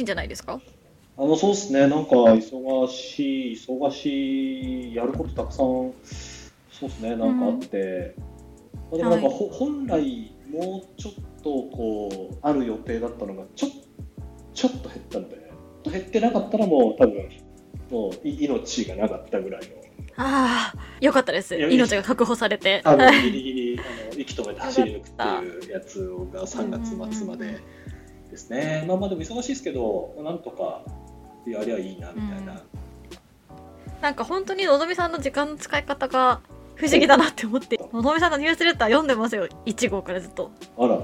しいんじゃないですか？あのそうですね、なんか忙しい、忙しい、やることたくさん、そうですね、なんかあって、まあ、でもなんか、はい。ほ本来、もうちょっとこうある予定だったのが、ちょちょっと減ったので、減ってなかったらもう、多分もうい命がなかったぐらいの、ああよかったです。命が確保されて。多はい分ギリギリあの息止めて走り抜くっていうやつが3月末まで ですね、まあまあでも忙しいですけど、なんとかやりゃいいなみたいな。なんか本当にのぞみさんの時間の使い方が 不思議だなって思って。のぞみさんのニュースレター読んでますよ。1号からずっと。あら、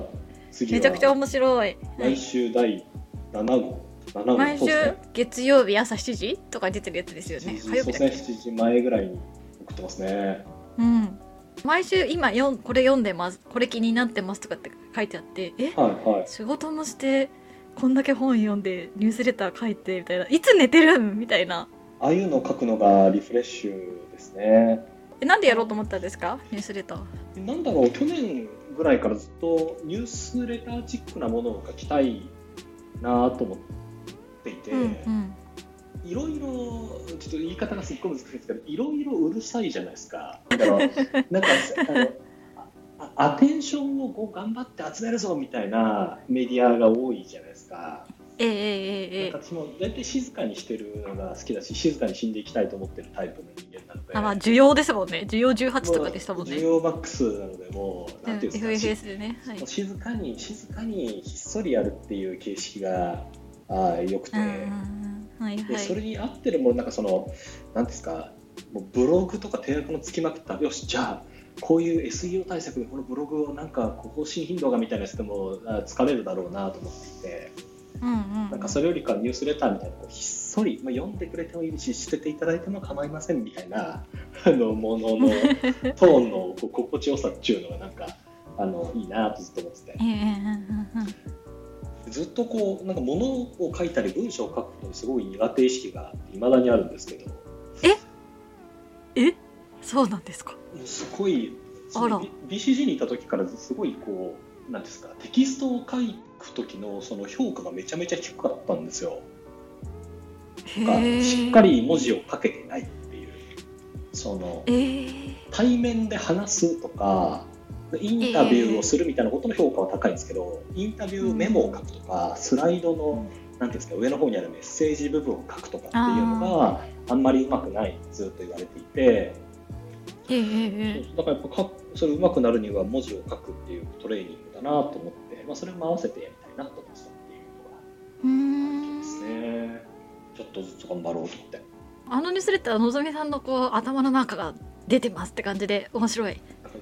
めちゃくちゃ面白い、はい来週第7号。7号毎週月曜日朝7時とかに出てるやつですよね。7時火曜日だっけ？そうですね、7時前ぐらいに送ってますね。うん。毎週今これ読んでます。これ気になってますとかって書いてあってえ？はいはい。仕事もしてこんだけ本読んでニュースレター書いてみたいな。いつ寝てる？んみたいな。ああいうのを書くのがリフレッシュですね。えなんでやろうと思ったんですか？ニュースレター。なんだろう、去年ぐらいからずっとニュースレターチックなものを書きたいなと思っていて、うんうん。いろいろ、ちょっと言い方がすっごい難しいですけど、いろいろうるさいじゃないですか。だから、なんか、あの、あアテンションをこう頑張って集めるぞみたいなメディアが多いじゃないですか。えええ私も大体静かにしてるのが好きだし、静かに死んでいきたいと思ってるタイプの人間なので。あまあ需要ですもんね。需要18とかでしたもんね。需要マックスなので、もう、なんていうんですか、FFS でね、静かに、静かにひっそりやるっていう形式が、あ良くて。うんうんうん。はいでそれはいに合ってるものなんかそのなんですかもうブログとか定額のつきまくったよしじゃあこういう SEO 対策でこのブログをなんか更新頻度がみたいなやつでもあ疲れるだろうなと思っていてうんうん。なんかそれよりかニュースレターみたいなひっそり、まあ、読んでくれてもいいし捨てていただいても構いませんみたいな あのもののトーンのこう心地よさっていうのがなんかあのいいなとずっと思ってて。ずっとこうなんか物を書いたり文章を書くことにすごい苦手意識がいまだにあるんですけど。え？そうなんですか。すごいあら。BCG にいた時からすごいこうなんですかテキストを書く時のその評価がめちゃめちゃ低かったんですよ。しっかり文字を書けてないっていうそのええ対面で話すとかインタビューをするみたいなことの評価は高いんですけど、インタビューメモを書くとか、スライドのなんていうんですか上の方にあるメッセージ部分を書くとかっていうのがあんまりうまくないずっと言われていて。ええええ。だからやっぱかそれ上手くなるには文字を書くっていうトレーニングだなと思って、まあ、それも合わせてやりたいなと思ってたっていうのがですんね。ちょっとずつ頑張ろうと思って。あのニュースレターのぞみさんのこう頭の中が出てますって感じで面白い。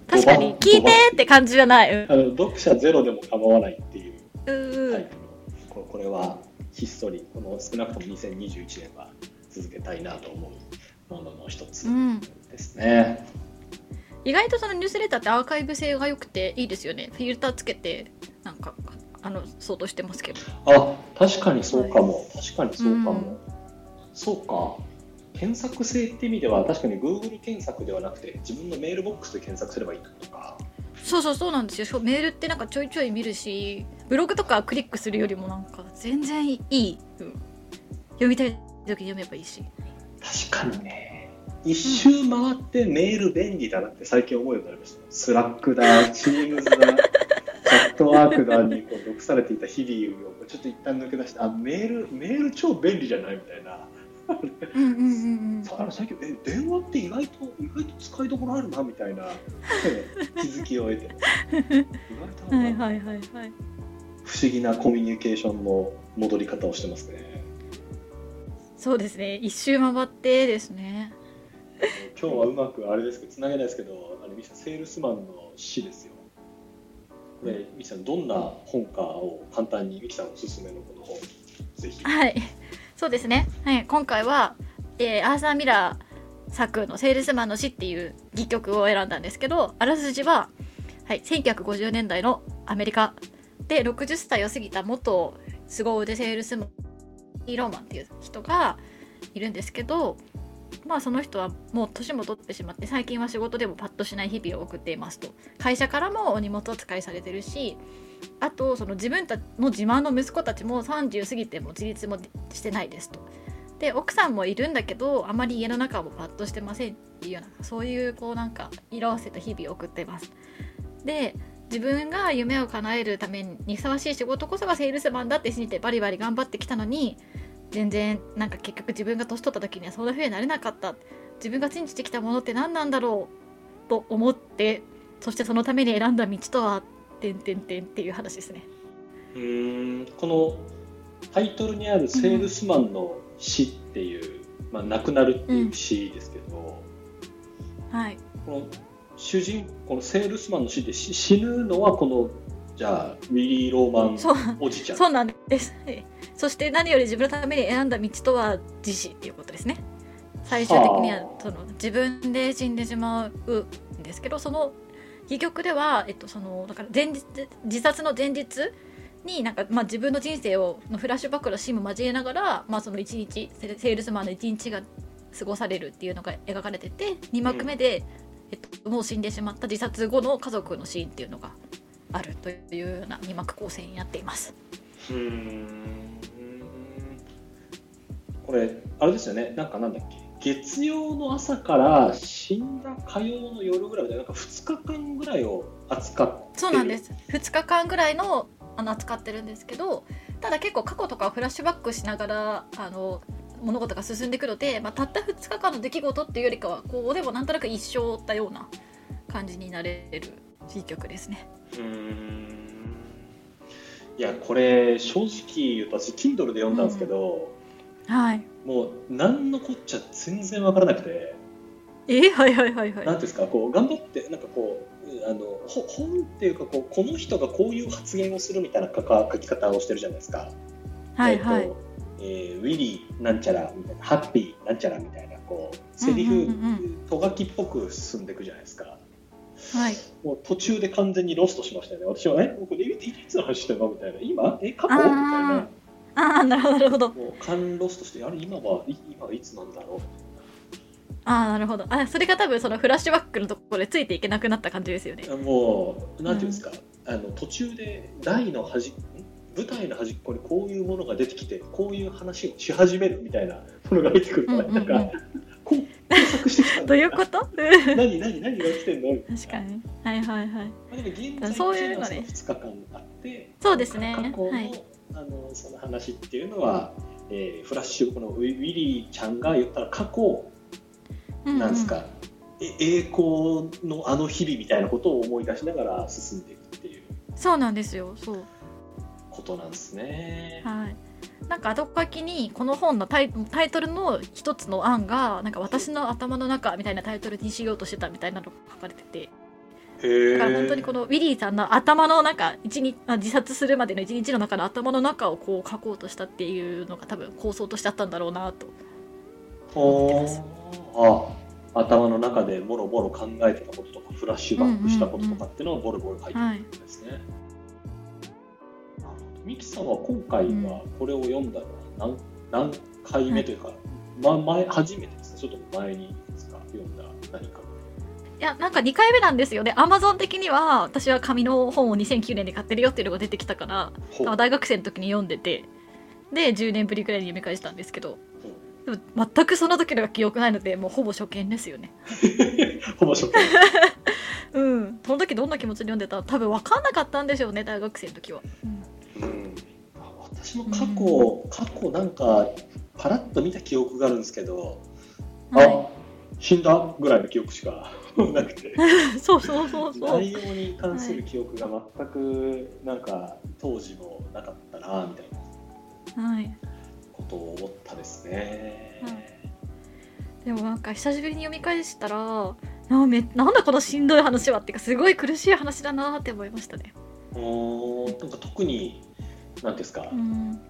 確かに聞いてって感じじゃない。うん。あの読者ゼロでも構わないっていうタイプの。ここれはひっそりこの少なくとも2021年は続けたいなと思うものの一つうん。ですね、意外とそのニュースレターってアーカイブ性が良くていいですよね。フィルターつけてなんかあの相当してますけど。あ確かにそうかも、確かにそうかも、そうか。検索性って意味では確かに Google 検索ではなくて自分のメールボックスで検索すればいいってことか。そうそうそうなんですよ。メールってなんかちょいちょい見るしブログとかクリックするよりもなんか全然いい、うん。読みたい時に読めばいいし。確かにね一周回ってメール便利だなって最近思うようになりました。スラックだチームズだチャットワークだにこう毒されていた日々をちょっと一旦抜け出してあメールメール超便利じゃないみたいな。うんうんうんうん。さあの最近え電話って意外と意外と使いどころあるなみたいな気づきを得て。意外とはいはいはいはい。不思議なコミュニケーションの戻り方をしてますね。そうですね。一周回ってですね今日はうまくあれですけどつなげないですけどあれミキさんセールスマンの詩ですよ。これミキさんどんな本かを簡単にミキさんおすすめのこの本ぜひ。はい。そうですね、はい、今回は、えーアーサー・ミラー作の「セールスマンの死」っていう戯曲を選んだんですけどあらすじは、はい、1950年代のアメリカで60歳を過ぎた元凄腕セールスマンヒーローマンっていう人がいるんですけどまあその人はもう年も取ってしまって最近は仕事でもパッとしない日々を送っていますと会社からもお荷物扱いされてるしあとその自分たちの自慢の息子たちも30過ぎても自立もしてないですと。で奥さんもいるんだけどあまり家の中もパッとしてませんっていうようなそういうこうなんか色あせた日々を送ってます。で自分が夢を叶えるためにふさわしい仕事こそがセールスマンだって信じてバリバリ頑張ってきたのに全然なんか結局自分が年取った時にはそんな風になれなかった自分が信じてきたものって何なんだろうと思ってそしてそのために選んだ道とは「てんてんてん」っていう話ですね。うんこのタイトルにある「セールスマンの死」っていう、まあ、亡くなるっていう死ですけど、はい、この主人このセールスマンの死で死死ぬのはこのじゃあウィリー・ローマンそうおじちゃんそうなんです。はいそして何より自分のために選んだ道とは自死っていうことですね。最終的にははその自分で死んでしまうんですけどその戯曲では、えっと、そのだから前日自殺の前日になんか、まあ、自分の人生をのフラッシュバックのシーンも交えながら、まあ、その一日セセールスマンの一日が過ごされるっていうのが描かれてて2幕目で、えっと、もう死んでしまった自殺後の家族のシーンっていうのがあるというような2幕構成になっています。うーん。これあれですよね。なんかなんだっけ。月曜の朝から死んだ火曜の夜ぐらいまでな。んか2日間ぐらいを扱ってる。そうなんです。2日間ぐらいのあの扱ってるんですけどただ結構過去とかをフラッシュバックしながらあの物事が進んでいくので、まあ、たった2日間の出来事っていうよりかはこうでもなんとなく一生たような感じになれるいい曲ですね。うーんいやこれ正直言うと私 Kindle で読んだんですけど、はい。もう何のこっちゃ全然わからなくて、え？はいはいはいはい。なんていうんですかこう頑張ってなんかこうあのほ本っていうかこうこの人がこういう発言をするみたいな書か書き方をしてるじゃないですか。はいはい。えっとえーウィリーなんちゃらみたいなハッピーなんちゃらみたいなこうセリフ、うんうんうんとがきっぽく進んでいくじゃないですか。はい。もう途中で完全にロストしましたよね。私はえこれいいつの話してるのみたいな。今？え過去？みたいな。ああなるほど。なるほどもう勘ロストしてあれ今はい今はいつなんだろう。ああなるほど。あそれが多分そのフラッシュバックのところでついていけなくなった感じですよね。もうなんていうんですか、あの途中で台の端っ舞台の端っこにこういうものが出てきてこういう話をし始めるみたいなものが入ってくると、うんうんうん。なんか どういうこと？何何何が来てんの？確かに。はいはいはい。まあ、でも現在そういうのね2日間あってそうですね。過去の,、はい。あのその話っていうのは、えーフラッシュこのウィリーちゃんが言ったら過去うんなんですか、え栄光のあの日々みたいなことを思い出しながら進んでいくっていう。そうなんですよ。そう。ことなんですね。はいなんか後書きにこの本のタイトルの一つの案がなんか私の頭の中みたいなタイトルにしようとしてたみたいなのが書かれてて。へだから本当にこのウィリーさんの頭の中一日あ自殺するまでの一日の中の頭の中をこう書こうとしたっていうのが多分構想としてあったんだろうなと思ってます。あ頭の中でもろもろ考えてたこととかフラッシュバックしたこととかっていうのをボロボロ書いてるんですね。なるほどミキさんは今回はこれを読んだのは何,、何回目というか、ま、前初めてですか？それとも前にですか？読んだ何か。いやなんか2回目なんですよね。アマゾン的には私は紙の本を2009年で買ってるよっていうのが出てきたから大学生の時に読んでてで10年ぶりくらいに読み返したんですけどでも全くその時の記憶ないのでもうほぼ初見ですよね。ほぼ初見。うん。その時どんな気持ちで読んでた？多分分かんなかったんでしょうね大学生の時は、う私も過去、過去なんかパラッと見た記憶があるんですけど、はあ死んだぐらいの記憶しか なくて。い、そうそうそうそう。内容に関する記憶が全くなんか当時もなかったなみたいなはい。ことを思ったですね。でもなんか久しぶりに読み返したらなめなんだこのしんどい話はっていうかすごい苦しい話だなって思いましたね。おーなんか特になんですか、うん。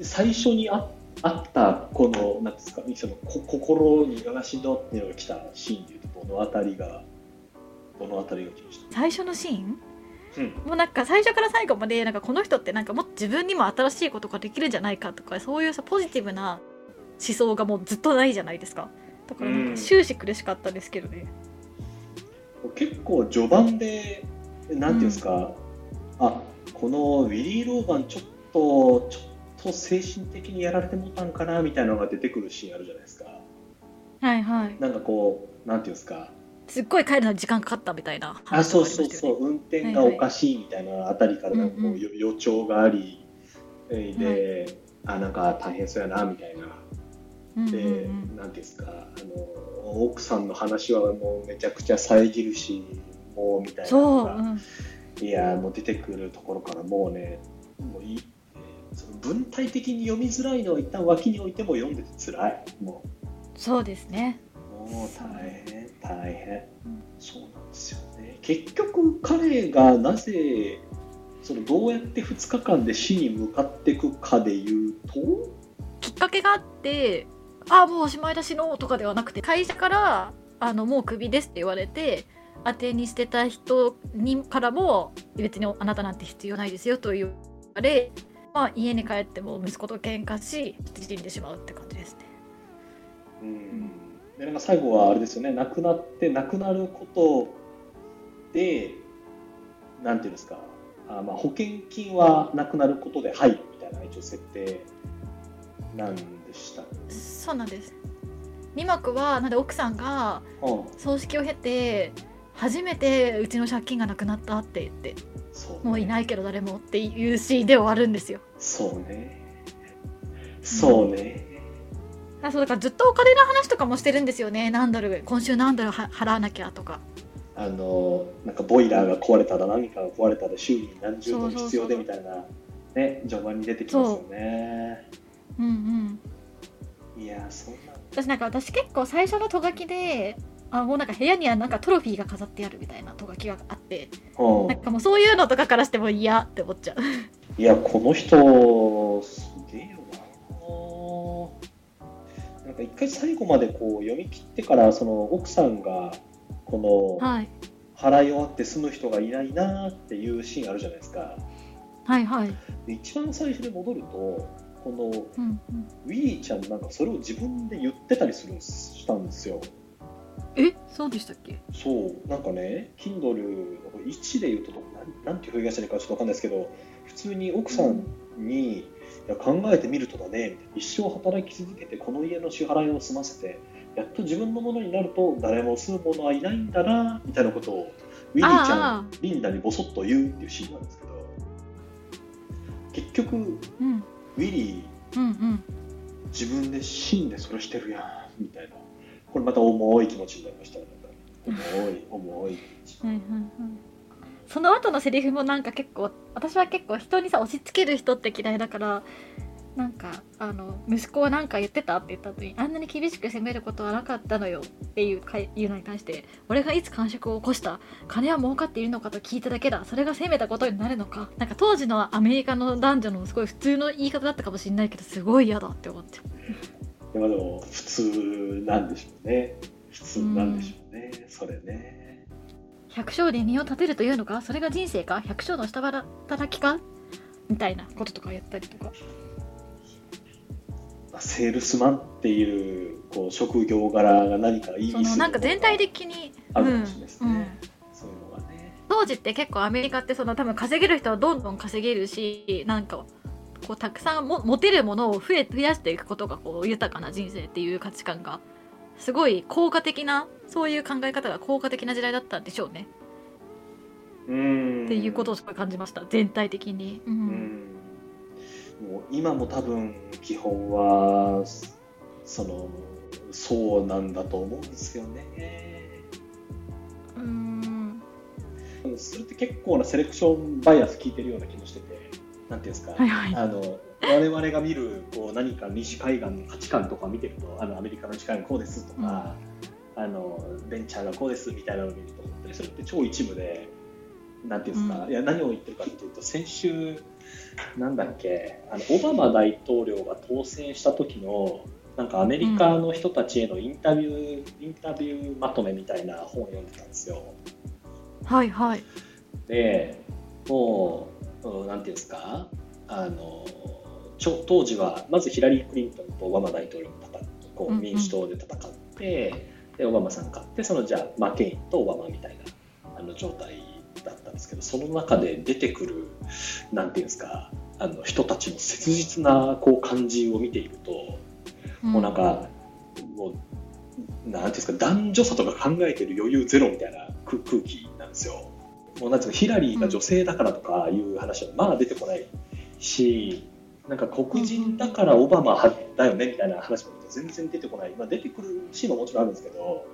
最初にああったこのなんですかそのこ心にがしんどっていうのが来たシーンでいうとどのあたりがどのあたりが来ました？最初のシーン？うん。もうなんか最初から最後までなんかこの人ってなんかもっと自分にも新しいことができるんじゃないかとかそういうさポジティブな思想がもうずっとないじゃないですか。だからなんか終始苦しかったですけどね、結構序盤でなんていうんですか、あこのウィリー・ローガンちょっとちょっと精神的にやられてもたんかなみたいなのが出てくるシーンあるじゃないですか。はいはい。なんかこうなんていうんですか。すっごい帰るのに時間かかったみたいなあそうそううそう。運転がおかしいみたいなあたりからなんかこう予兆がありえーで、あなんか大変そうやなみたいな。うんうんで、うん。なんていうんですか。あの奥さんの話はもうめちゃくちゃ遮るしもうみたいなそう、のがうん、いやもう出てくるところからもうねもういい。その文体的に読みづらいのは一旦脇に置いても読んでて辛い。もそうですね。うもう大変大変、うん。そうなんですよね。結局彼がなぜそのどうやって2日間で死に向かっていくかでいうときっかけがあってあもうおしまいだ死のうとかではなくて会社からあのもうクビですって言われて当てにしてた人にからも別にあなたなんて必要ないですよと言われ、まあ、家に帰っても息子と喧嘩し死んでしまうって感じですね。うん。でなんか最後はあれですよね。亡くなって亡くなることでなんていうんですか。あ、まあ、保険金はなくなることで入るみたいな一応設定なんでしたっけそうなんです。2幕はなんで奥さんがうん。葬式を経て初めてうちの借金がなくなったって言ってそうもういないけど誰もっていうシーンで終わるんですよ。そうね。そうね、あそうだからずっとお金の話とかもしてるんですよね。何ドル今週何ドルは払わなきゃとか。あのなんかボイラーが壊れたら何かが壊れたら修理に何十ドル必要でみたいなね序盤に出てきますよね。う。んうん。いやそんな。私なんか私結構最初のト書きであもうなんか部屋にはなんかトロフィーが飾ってあるみたいなト書きがあってうんなんかもうそういうのとかからしても嫌って思っちゃういや、この人、すげえよな。なんか一回最後までこう読み切ってから、その奥さんが、この、はい払い終わって済む人がいないなっていうシーンあるじゃないですか。はいはいで一番最初に戻ると、このうんうんウィリーちゃんなんかそれを自分で言ってたりするしたんですよ。えそうでしたっけ？そう、なんかね、Kindle の1で言うとなん、ていう表現したらいいかちょっとわかんないですけど、普通に奥さんに、いや考えてみるとだね、一生働き続けて、この家の支払いを済ませて、やっと自分のものになると、誰も住む者はいないんだな、みたいなことを、ウィリーちゃあん、リンダにボソッと言うっていうシーンなんですけど、結局、うん。ウィリー、うんうん。自分で死んでそれしてるやん、みたいな。これまた重い気持ちになりましたね。重い、重い。はいはいはいその後のセリフもなんか結構私は結構人にさ押し付ける人って嫌いだからなんかあの息子は何か言ってたって言った後にあんなに厳しく責めることはなかったのよっていうかいうのに対して俺がいつ感触を起こした金は儲かっているのかと聞いただけだそれが責めたことになるのかなんか当時のアメリカの男女のすごい普通の言い方だったかもしれないけどすごい嫌だって思ってでもでも普通なんでしょうね。普通なんでしょうね、それね。百姓で身を立てるというのか？それが人生か？百姓の下働きか？みたいなこととかやったりとか。まあセールスマンっていうこう職業柄が何かいいそのなんか全体的にあるかもしれないですね、うんうん。そういうのがね。当時って結構アメリカってその多分稼げる人はどんどん稼げるしなんかこうたくさんも持てるものを増え増やしていくことがこう豊かな人生っていう価値観がすごい効果的なそういう考え方が効果的な時代だったんでしょうね、うんっていうことをすごい感じました全体的に、ううん。んもう今も多分基本はそのそうなんだと思うんですよね。うん。それって結構なセレクションバイアス効いてるような気もしててなんていうんですか、はいはい。あの我々が見るこう何か西海岸の価値観とか見てるとあのアメリカの西海岸こうですとか、あのベンチャーがこうですみたいなのを見ると本当にそれって超一部でなんていうんですか、うん。いや何を言ってるかっていうと先週なんだっけあのオバマ大統領が当選した時のなんかアメリカの人たちへのインタビュー、インタビューまとめみたいな本を読んでたんですよ。はいはい。でもう、うんなんていうんですか？あのちょ当時はまずヒラリー・クリントンとオバマ大統領の戦こう民主党で戦ってでオバマさん勝ってそのじゃあマケインとオバマみたいなあの状態だったんですけどその中で出てくるなんていうんですかあの人たちの切実なこう感じを見ていると、もうなんかもうなんていうんですか男女差とか考えてる余裕ゼロみたいな空空気なんですよ。もうなんていうかヒラリーが女性だからとかいう話はまあ出てこないし、なんか黒人だからオバマだよねみたいな話も全然出てこない、まあ、出てくるシーンももちろんあるんですけど、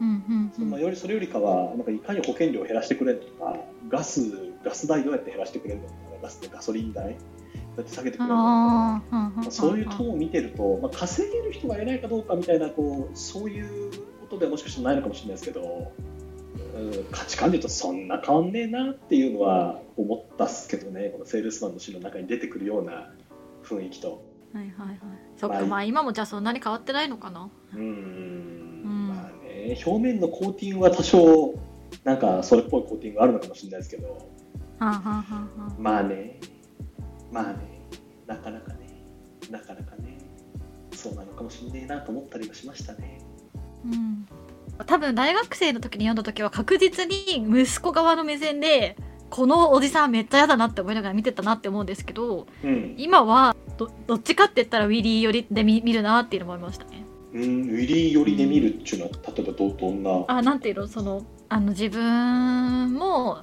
うんうんまあ、よりそれよりかはなんかいかに保険料を減らしてくれるのとかガスガス代どうやって減らしてくれるのとかガスガソリン代どうやって下げてくれるのとか、あーうんうんまあ、そういうトーンを見てると、まあ、稼げる人が偉いかどうかみたいなこうそういうことではもしかしたらないのかもしれないですけど、うん、価値観で言うとそんな変わんねえなっていうのは思ったっすけどね。このセールスマンの詩の中に出てくるような雰囲気と。はいはいはい。そっまあかまあ今もじゃあそんなに変わってないのかな？うーん。うん。まあね、表面のコーティングは多少なんかそれっぽいコーティングがあるのかもしれないですけど。まあね。まあね。なかなかね。なかなかね。そうなのかもしれねえなと思ったりはしましたね。うん多分大学生の時に読んだ時は確実に息子側の目線でこのおじさんめっちゃ嫌だなって思いながら見てたなって思うんですけどうん、今はどどっちかって言ったらウィリー寄りで見見るなっていうのも思いましたねうん、ウィリー寄りで見るっていうのは例えばどどんな？あなんていうのそのあの自分も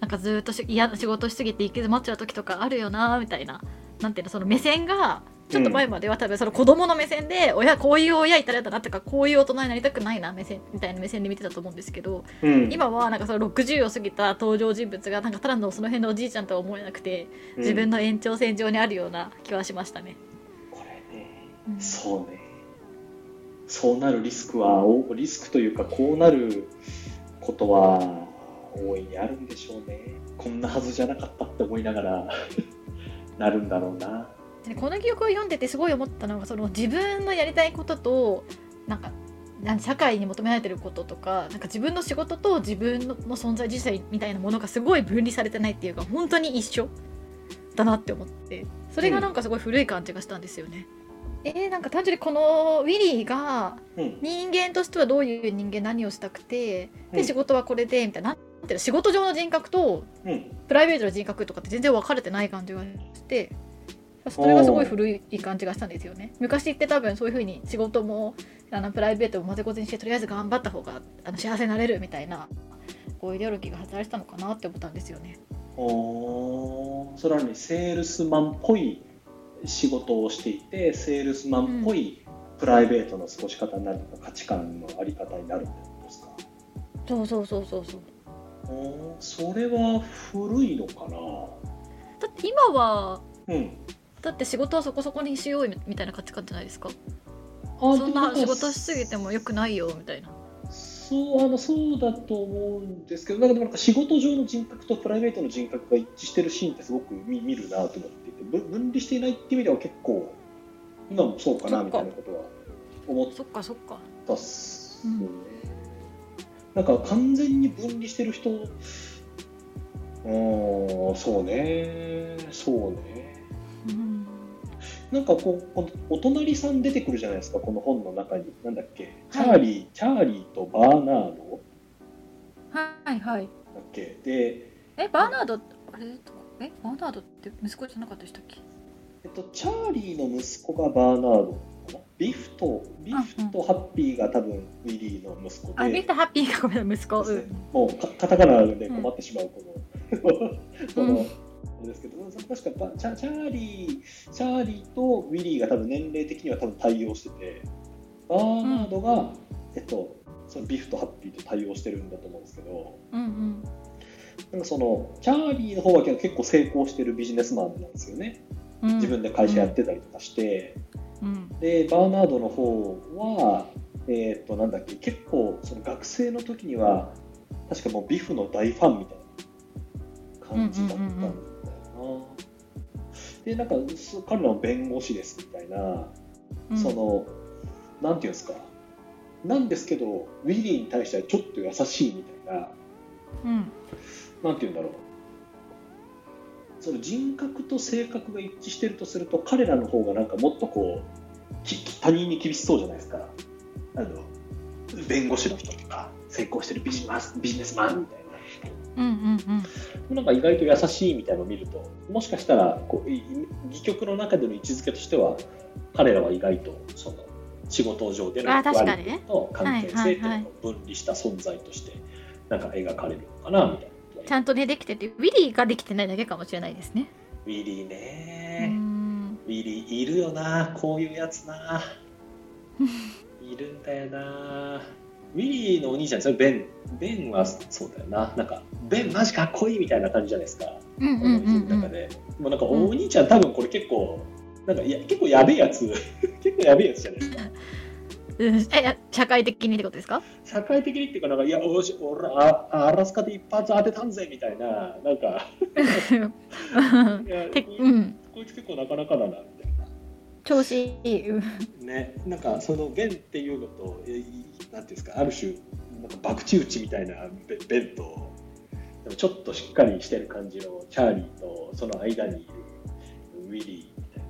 なんかずっとし嫌な仕事しすぎて行き詰まっちゃう時とかあるよなみたいな。なんていうのその目線がちょっと前までは多分その子供の目線で親こういう親いたら嫌だなとかこういう大人になりたくないな目線みたいな目線で見てたと思うんですけどうん、今はなんかその60を過ぎた登場人物がなんかただのその辺のおじいちゃんとは思えなくてうん。自分の延長線上にあるような気はしましたね。これねうん。そうね。そうなるリスクはおリスクというかこうなることは大いにあるんでしょうね。こんなはずじゃなかったって思いながら なるんだろうなでこの記憶を読んでてすごい思ったのがその自分のやりたいこととなんか社会に求められてることとかなんか自分の仕事と自分の存在自体みたいなものがすごい分離されてないっていうか本当に一緒だなって思ってそれがなんかすごい古い感じがしたんですよね。えー、なんか単純にこのウィリーがうん。人間としてはどういう人間何をしたくてうん。で仕事はこれでみたいななんていうの仕事上の人格とうん。プライベートの人格とかって全然分かれてない感じがしてそれがすごい古い感じがしたんですよね。昔って多分そういう風に仕事もあのプライベートも混ぜこぜにしてとりあえず頑張った方があの幸せになれるみたいなこうイデオロギーが働いてたのかなって思ったんですよね。おー。それはねセールスマンっぽい仕事をしていてセールスマンっぽいプライベートの過ごし方になるとか価値観のあり方になるってことですか？そうそうそうそうそう。おー。それは古いのかな？だって今はうんだって仕事はそこそこにしようみたいな価値観じゃないですか。あそんな仕事しすぎてもよくないよみたいな。そうあのそうだと思うんですけどなんかでもなんか仕事上の人格とプライベートの人格が一致してるシーンってすごく見見るなと思っていてぶ分離していないっていう意味では結構今もそうかなみたいなことは思っそっか。そっかたっすうんなんか完全に分離してる人うーんそうねそうねうんなんかこうこのお隣さん出てくるじゃないですかこの本の中に。なんだっけ？チはい。ャーリー、チャーリーとバーナード？はいはい。だっけ？でえバーナードあれ？えバーナードって息子じゃなかった？でしたっけえっと、チャーリーの息子がバーナードかな？ビフとビフとハッピーが多分ウィリーの息子で、あビクターハッピーがごめん息子。うん。もうかカタカナで困ってしまうこの、この、うん ですけど確かバチャチャーリーチャーリーとウィリーが多分年齢的には多分対応しててバーナードが、えっとそのビフとハッピーと対応してるんだと思うんですけどうんうん。なんかそのチャーリーの方は結構成功してるビジネスマンなんですよね。うん。自分で会社やってたりとかして、うん。でバーナードの方は、えー、となんだっけ結構その学生の時には確かもうビフの大ファンみたいな感じだったんでなんかそ彼らも弁護士ですみたいな、うん。そのなんていうんですかなんですけどウィリーに対してはちょっと優しいみたいなうん。なんていうんだろう。その人格と性格が一致してるとすると彼らの方がなんかもっとこうき他人に厳しそうじゃないですか。あの弁護士の人とか成功してるビジマスビジネスマンみたいなうんうんうん。なんか意外と優しいみたいなのを見るともしかしたらこうい戯曲の中での位置づけとしては彼らは意外とその仕事上でのあ確かに役割と関係性っていうのを分離した存在としてなんか描かれるのかなみたいなちゃんとねできててウィリーができてないだけかもしれないですね。ウィリーうね、ん。ウィリーいるよなこういうやつな。いるんだよなウィリーのお兄ちゃんそれベン。ベンはそうだよな。なんかベンマジかっこいいみたいな感じじゃないですか。うんうんこの中で、もうなんかお兄ちゃん多分これ結構なんかいや結構やべえやつ。結構やべえやつじゃないですか。うん。えや社会的にってことですか？社会的にっていうかなんかいやおし俺あアラスカで一発当てたんぜみたいな。なんか。いやうん。こいつ結構なかなかだな調子いい。うん。ね、なんかそのベンっていうのと、なんていうんですか、ある種、なんか博打打ちみたいなベベンと、ちょっとしっかりしてる感じのチャーリーと、その間にいるウィリーみたい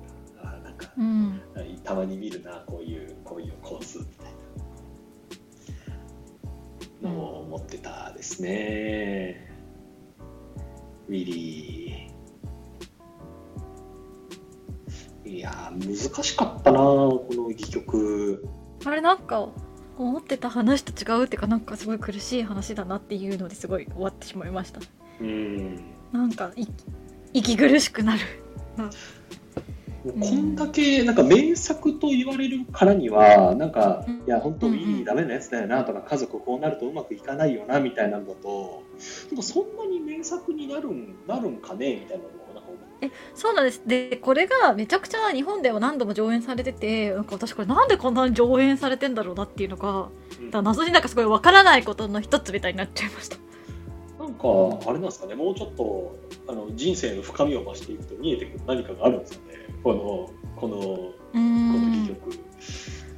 な、あなんかうん。たまに見るな、こういう、こういう構図みたいな。のを持ってたですね。ウィリー。やー難しかったなこの戯曲。あれなんか思ってた話と違うっていうかなんかすごい苦しい話だなっていうのですごい終わってしまいました。うん。なんかい息苦しくなる。こんだけなんか名作と言われるからにはなんかうん。いや本当うんウィリーダメなやつだよなとか家族こうなるとうまくいかないよなみたいなのだとでもそんなに名作になるんなるんかねみたいなのをなんか思ってそうなんです。でこれがめちゃくちゃ日本では何度も上演されててなんか私これなんでこんなに上演されてんだろうなっていうのがうん。だ謎になんかすごいわからないことの一つみたいになっちゃいました。なんかあれなんですかね。もうちょっとあの人生の深みを増していくと見えてくる何かがあるんですかね。このこのうこーのん戯曲。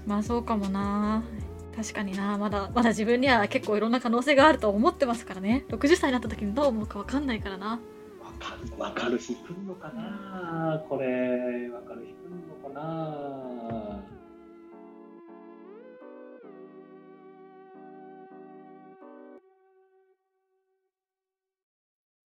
まあそうかもな。確かにな。まだまだ自分には結構いろんな可能性があると思ってますからね。60歳になった時にどう思うかわかんないからなわかる日来るのかなこれわかる日来るのかな